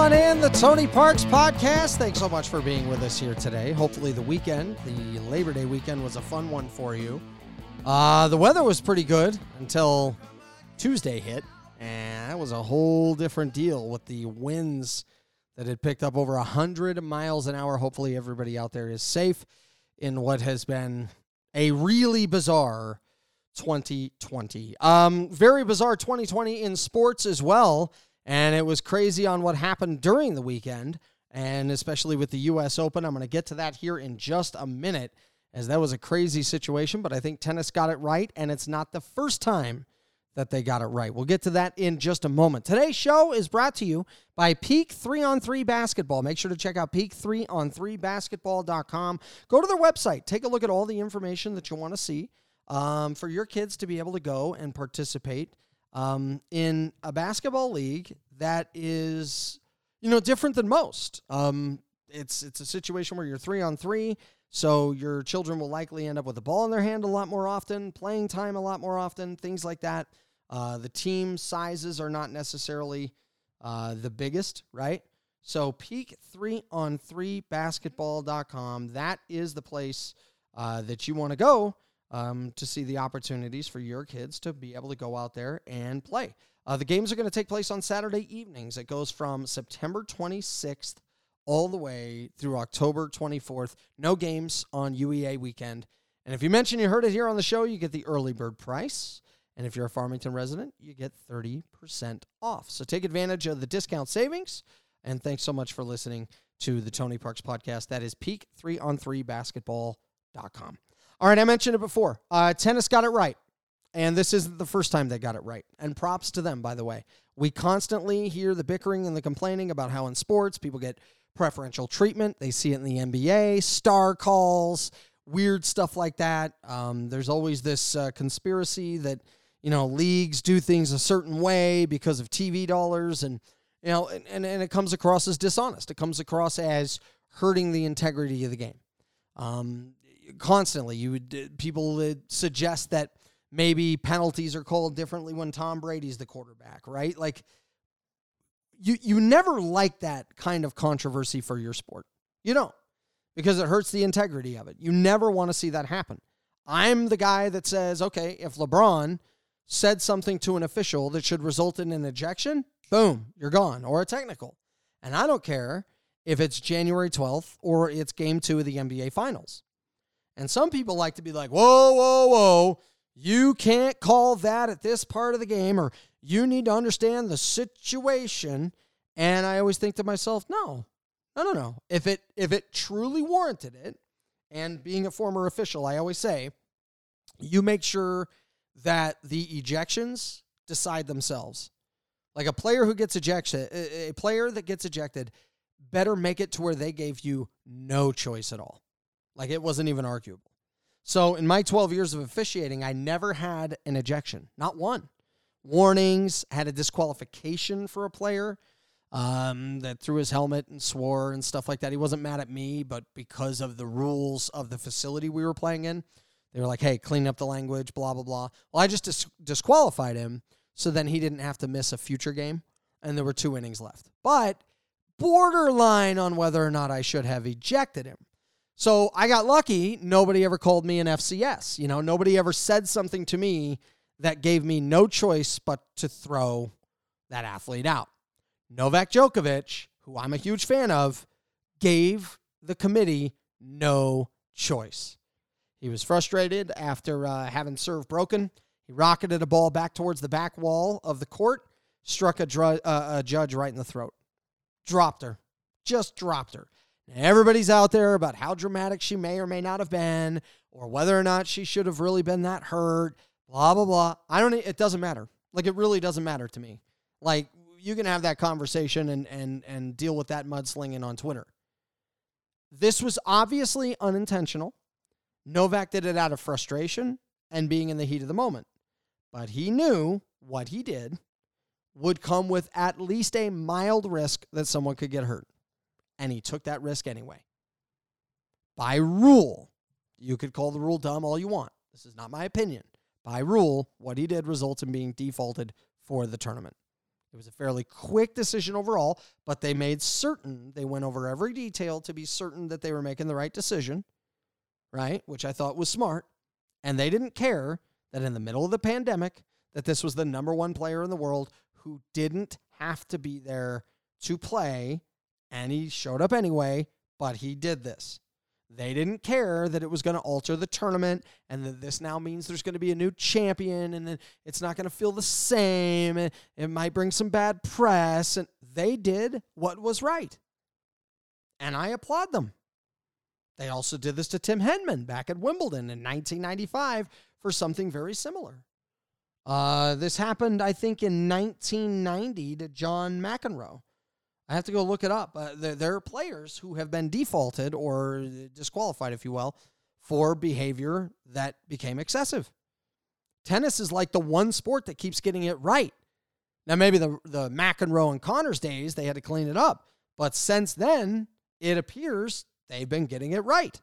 On in the Tony Parks podcast. Thanks so much for being with us here today. Hopefully, the weekend, the Labor Day weekend, was a fun one for you. Uh, the weather was pretty good until Tuesday hit, and that was a whole different deal with the winds that had picked up over 100 miles an hour. Hopefully, everybody out there is safe in what has been a really bizarre 2020. Um, very bizarre 2020 in sports as well. And it was crazy on what happened during the weekend, and especially with the U.S. Open. I'm going to get to that here in just a minute, as that was a crazy situation, but I think tennis got it right, and it's not the first time that they got it right. We'll get to that in just a moment. Today's show is brought to you by Peak 3 on 3 Basketball. Make sure to check out peak3on3basketball.com. Go to their website, take a look at all the information that you want to see um, for your kids to be able to go and participate um, in a basketball league that is, you know, different than most. Um, it's it's a situation where you're three on three, so your children will likely end up with the ball in their hand a lot more often, playing time a lot more often, things like that. Uh, the team sizes are not necessarily uh, the biggest, right? So peak three on three basketball.com. That is the place uh, that you want to go um, to see the opportunities for your kids to be able to go out there and play. Uh, the games are going to take place on Saturday evenings. It goes from September 26th all the way through October 24th. No games on UEA weekend. And if you mention you heard it here on the show, you get the early bird price. And if you're a Farmington resident, you get 30% off. So take advantage of the discount savings. And thanks so much for listening to the Tony Parks podcast. That is peak3on3basketball.com. All right, I mentioned it before. Uh, tennis got it right. And this isn't the first time they got it right. And props to them, by the way. We constantly hear the bickering and the complaining about how in sports people get preferential treatment. They see it in the NBA, star calls, weird stuff like that. Um, there's always this uh, conspiracy that, you know, leagues do things a certain way because of TV dollars. And, you know, and, and, and it comes across as dishonest. It comes across as hurting the integrity of the game. Um, constantly. You would uh, people would suggest that maybe penalties are called differently when Tom Brady's the quarterback, right? Like you you never like that kind of controversy for your sport. You don't because it hurts the integrity of it. You never want to see that happen. I'm the guy that says, okay, if LeBron said something to an official that should result in an ejection, boom, you're gone or a technical. And I don't care if it's January 12th or it's game 2 of the NBA finals. And some people like to be like, whoa, whoa, whoa, you can't call that at this part of the game, or you need to understand the situation. And I always think to myself, no, no, no, no. If it if it truly warranted it, and being a former official, I always say, you make sure that the ejections decide themselves. Like a player who gets ejected, a player that gets ejected better make it to where they gave you no choice at all. Like it wasn't even arguable. So in my 12 years of officiating, I never had an ejection, not one. Warnings, had a disqualification for a player um, that threw his helmet and swore and stuff like that. He wasn't mad at me, but because of the rules of the facility we were playing in, they were like, hey, clean up the language, blah, blah, blah. Well, I just dis- disqualified him so then he didn't have to miss a future game. And there were two innings left. But borderline on whether or not I should have ejected him. So I got lucky. Nobody ever called me an FCS. You know, nobody ever said something to me that gave me no choice but to throw that athlete out. Novak Djokovic, who I'm a huge fan of, gave the committee no choice. He was frustrated after uh, having serve broken. He rocketed a ball back towards the back wall of the court, struck a, dr- uh, a judge right in the throat, dropped her, just dropped her. Everybody's out there about how dramatic she may or may not have been, or whether or not she should have really been that hurt. Blah blah blah. I don't. It doesn't matter. Like it really doesn't matter to me. Like you can have that conversation and and and deal with that mudslinging on Twitter. This was obviously unintentional. Novak did it out of frustration and being in the heat of the moment. But he knew what he did would come with at least a mild risk that someone could get hurt and he took that risk anyway. By rule, you could call the rule dumb all you want. This is not my opinion. By rule, what he did results in being defaulted for the tournament. It was a fairly quick decision overall, but they made certain they went over every detail to be certain that they were making the right decision, right? Which I thought was smart. And they didn't care that in the middle of the pandemic that this was the number 1 player in the world who didn't have to be there to play and he showed up anyway, but he did this. They didn't care that it was going to alter the tournament and that this now means there's going to be a new champion and then it's not going to feel the same. And it might bring some bad press. And they did what was right. And I applaud them. They also did this to Tim Henman back at Wimbledon in 1995 for something very similar. Uh, this happened, I think, in 1990 to John McEnroe. I have to go look it up. Uh, there, there, are players who have been defaulted or disqualified, if you will, for behavior that became excessive. Tennis is like the one sport that keeps getting it right. Now, maybe the, the McEnroe and Connors days, they had to clean it up. But since then, it appears they've been getting it right.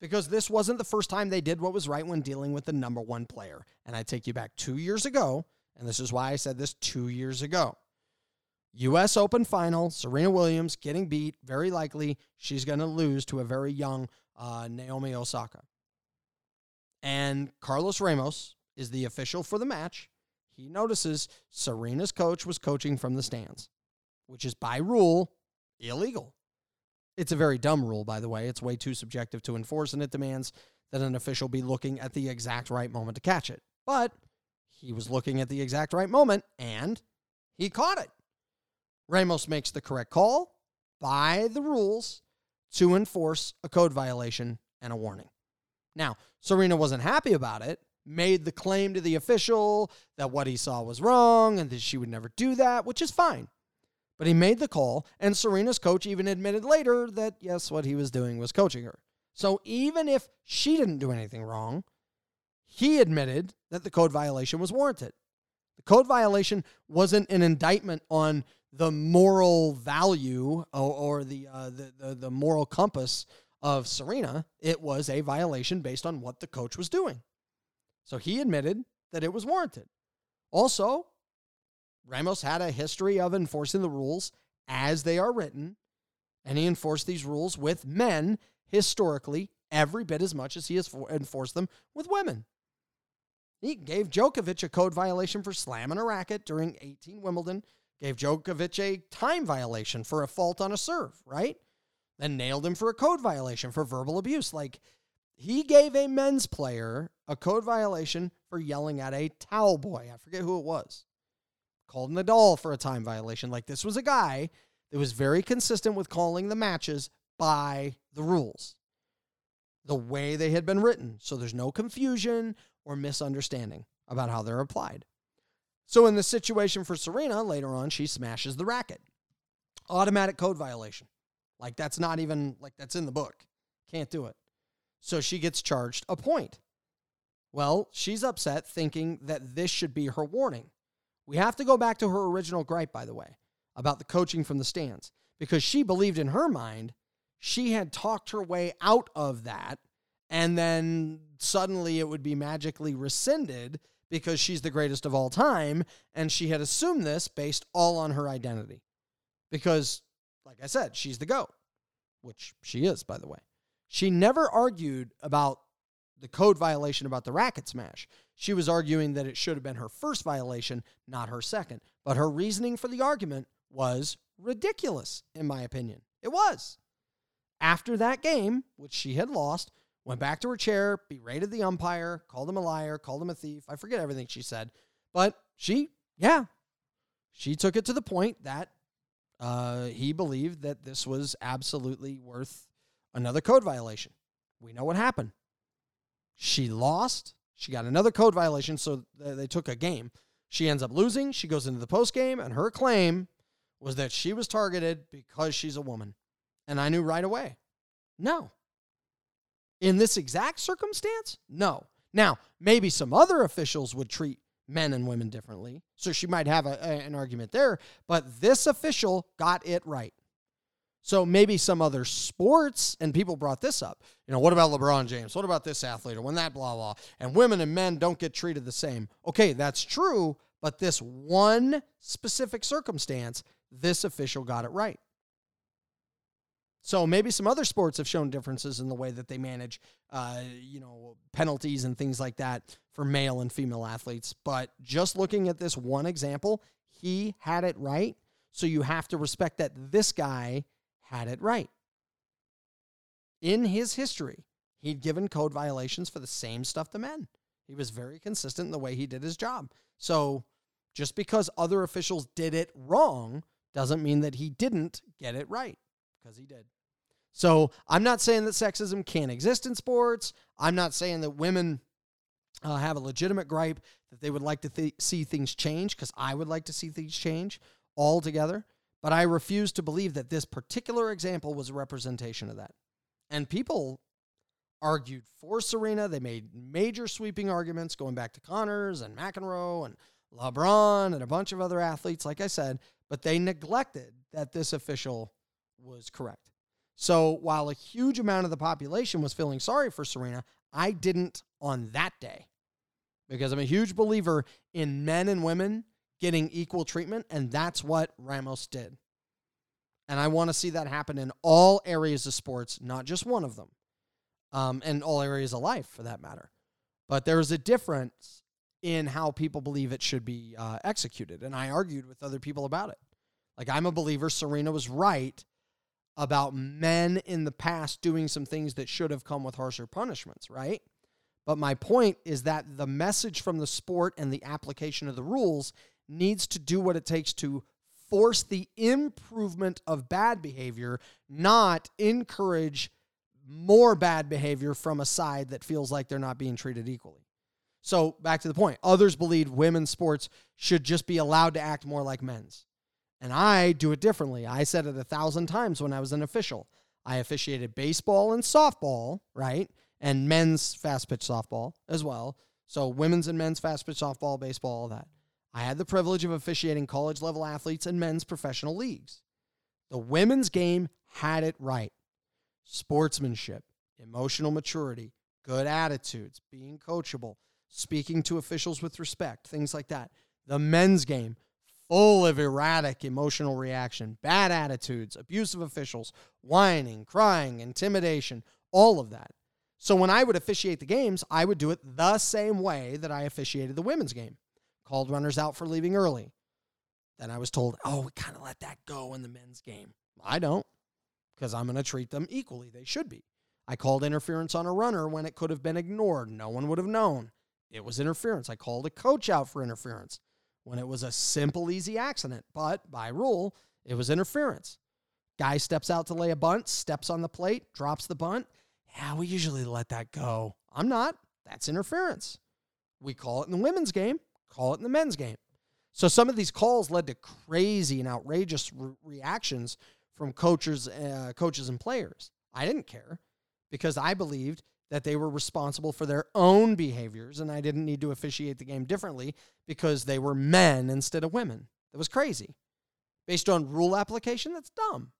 Because this wasn't the first time they did what was right when dealing with the number one player. And I take you back two years ago, and this is why I said this two years ago. U.S. Open final, Serena Williams getting beat. Very likely she's going to lose to a very young uh, Naomi Osaka. And Carlos Ramos is the official for the match. He notices Serena's coach was coaching from the stands, which is by rule illegal. It's a very dumb rule, by the way. It's way too subjective to enforce, and it demands that an official be looking at the exact right moment to catch it. But he was looking at the exact right moment, and he caught it. Ramos makes the correct call by the rules to enforce a code violation and a warning. Now, Serena wasn't happy about it, made the claim to the official that what he saw was wrong and that she would never do that, which is fine. But he made the call, and Serena's coach even admitted later that, yes, what he was doing was coaching her. So even if she didn't do anything wrong, he admitted that the code violation was warranted. The code violation wasn't an indictment on the moral value or, or the, uh, the, the the moral compass of Serena. It was a violation based on what the coach was doing. So he admitted that it was warranted. Also, Ramos had a history of enforcing the rules as they are written, and he enforced these rules with men historically every bit as much as he has enforced them with women. He gave Djokovic a code violation for slamming a racket during 18 Wimbledon Gave Djokovic a time violation for a fault on a serve, right? Then nailed him for a code violation for verbal abuse. Like he gave a men's player a code violation for yelling at a towel boy. I forget who it was. Called Nadal for a time violation. Like this was a guy that was very consistent with calling the matches by the rules, the way they had been written. So there's no confusion or misunderstanding about how they're applied. So in the situation for Serena, later on, she smashes the racket. Automatic code violation. Like that's not even like that's in the book. Can't do it. So she gets charged a point. Well, she's upset thinking that this should be her warning. We have to go back to her original gripe, by the way, about the coaching from the stands, because she believed in her mind she had talked her way out of that, and then suddenly it would be magically rescinded because she's the greatest of all time. And she had assumed this based all on her identity. Because, like I said, she's the GOAT, which she is, by the way. She never argued about the code violation about the racket smash. She was arguing that it should have been her first violation, not her second. But her reasoning for the argument was ridiculous, in my opinion. It was. After that game, which she had lost, went back to her chair, berated the umpire, called him a liar, called him a thief. I forget everything she said. But she, yeah, she took it to the point that uh, he believed that this was absolutely worth another code violation. We know what happened. She lost. She got another code violation, so they took a game. She ends up losing. She goes into the post game, and her claim was that she was targeted because she's a woman. And I knew right away no, in this exact circumstance, no. Now, maybe some other officials would treat men and women differently. So she might have a, a, an argument there, but this official got it right. So maybe some other sports, and people brought this up. You know, what about LeBron James? What about this athlete? Or when that blah, blah. And women and men don't get treated the same. Okay, that's true, But this one specific circumstance, this official got it right. So maybe some other sports have shown differences in the way that they manage, uh, you know, penalties and things like that for male and female athletes. But just looking at this one example, he had it right. So you have to respect that this guy had it right. In his history, he'd given code violations for the same stuff to men. He was very consistent in the way he did his job. So just because other officials did it wrong doesn't mean that he didn't get it right because he did. So I'm not saying that sexism can't exist in sports. I'm not saying that women uh, have a legitimate gripe that they would like to th- see things change because I would like to see things change altogether. But I refuse to believe that this particular example was a representation of that. And people argued for Serena. They made major sweeping arguments going back to Connors and McEnroe and LeBron and a bunch of other athletes, like I said, but they neglected that this official was correct. So while a huge amount of the population was feeling sorry for Serena, I didn't on that day because I'm a huge believer in men and women getting equal treatment, and that's what Ramos did. And I want to see that happen in all areas of sports, not just one of them, um, and all areas of life for that matter. But there is a difference in how people believe it should be uh, executed. And I argued with other people about it. Like, I'm a believer Serena was right about men in the past doing some things that should have come with harsher punishments, right? But my point is that the message from the sport and the application of the rules needs to do what it takes to force the improvement of bad behavior, not encourage more bad behavior from a side that feels like they're not being treated equally. So, back to the point, others believe women's sports should just be allowed to act more like men's. And I do it differently. I said it a thousand times when I was an official. I officiated baseball and softball, right? And men's fast pitch softball as well. So women's and men's fast pitch softball, baseball, all that. I had the privilege of officiating college level athletes and men's professional leagues. The women's game had it right sportsmanship, emotional maturity, good attitudes, being coachable, speaking to officials with respect, things like that. The men's game, full of erratic emotional reaction, bad attitudes, abusive officials, whining, crying, intimidation, all of that. So when I would officiate the games, I would do it the same way that I officiated the women's game. Called runners out for leaving early. Then I was told, oh, we kind of let that go in the men's game. I don't, because I'm going to treat them equally. They should be. I called interference on a runner when it could have been ignored. No one would have known. It was interference. I called a coach out for interference when it was a simple, easy accident. But by rule, it was interference. Guy steps out to lay a bunt, steps on the plate, drops the bunt. Yeah, we usually let that go. I'm not. That's interference. We call it in the women's game, call it in the men's game. So some of these calls led to crazy and outrageous re- reactions from coaches, uh, coaches and players. I didn't care because I believed that they were responsible for their own behaviors and I didn't need to officiate the game differently because they were men instead of women. That was crazy. Based on rule application, that's dumb.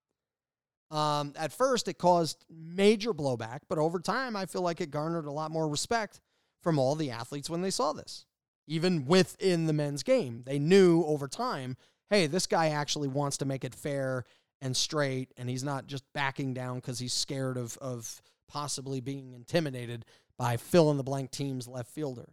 Um, at first, it caused major blowback, but over time, I feel like it garnered a lot more respect from all the athletes when they saw this. Even within the men's game, they knew over time hey, this guy actually wants to make it fair and straight, and he's not just backing down because he's scared of, of possibly being intimidated by fill in the blank team's left fielder.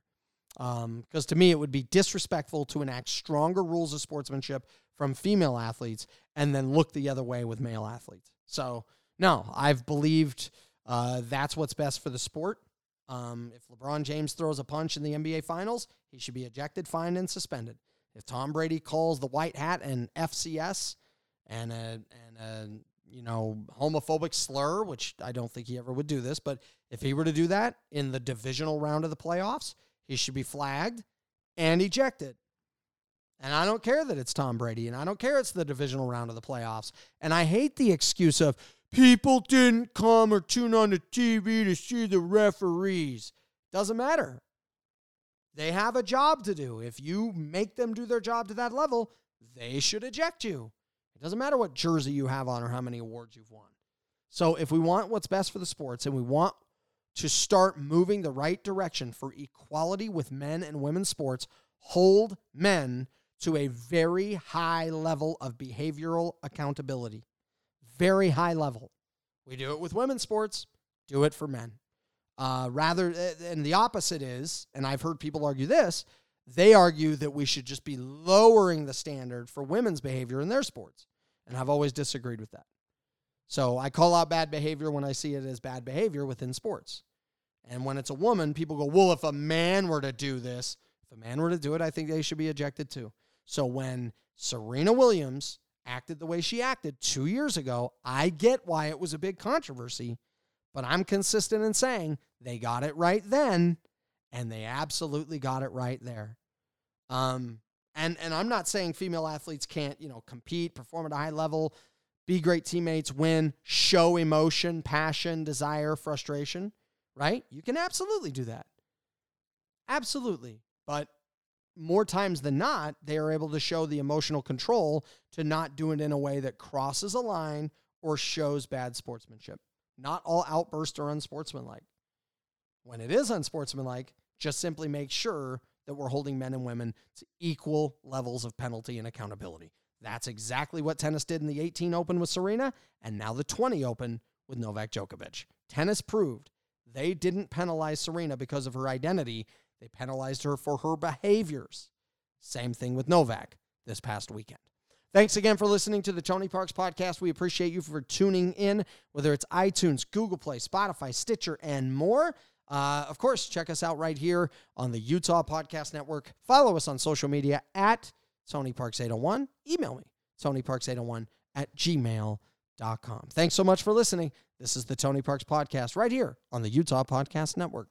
Because um, to me, it would be disrespectful to enact stronger rules of sportsmanship from female athletes and then look the other way with male athletes. So, no, I've believed uh, that's what's best for the sport. Um, if LeBron James throws a punch in the NBA Finals, he should be ejected, fined, and suspended. If Tom Brady calls the white hat an FCS and a, and a you know, homophobic slur, which I don't think he ever would do this, but if he were to do that in the divisional round of the playoffs, he should be flagged and ejected. And I don't care that it's Tom Brady, and I don't care it's the divisional round of the playoffs. And I hate the excuse of people didn't come or tune on the TV to see the referees. Doesn't matter. They have a job to do. If you make them do their job to that level, they should eject you. It doesn't matter what jersey you have on or how many awards you've won. So if we want what's best for the sports and we want to start moving the right direction for equality with men and women's sports, hold men to a very high level of behavioral accountability. Very high level. We do it with women's sports, do it for men. Uh, rather, and the opposite is, and I've heard people argue this, they argue that we should just be lowering the standard for women's behavior in their sports. And I've always disagreed with that. So I call out bad behavior when I see it as bad behavior within sports. And when it's a woman, people go, well, if a man were to do this, if a man were to do it, I think they should be ejected too. So when Serena Williams acted the way she acted two years ago, I get why it was a big controversy, but I'm consistent in saying they got it right then, and they absolutely got it right there. Um, and and I'm not saying female athletes can't, you know, compete, perform at a high level, be great teammates, win, show emotion, passion, desire, frustration, right? You can absolutely do that. Absolutely. But more times than not, they are able to show the emotional control to not do it in a way that crosses a line or shows bad sportsmanship. Not all outbursts are unsportsmanlike. When it is unsportsmanlike, just simply make sure that we're holding men and women to equal levels of penalty and accountability. That's exactly what tennis did in the 18 Open with Serena and now the 20 Open with Novak Djokovic. Tennis proved they didn't penalize Serena because of her identity, they penalized her for her behaviors. Same thing with Novak this past weekend. Thanks again for listening to the Tony Parks podcast. We appreciate you for tuning in, whether it's iTunes, Google Play, Spotify, Stitcher, and more. Uh, of course, check us out right here on the Utah Podcast Network. Follow us on social media at Tony Parks 801. Email me, TonyParks801 at gmail.com. Thanks so much for listening. This is the Tony Parks Podcast right here on the Utah Podcast Network.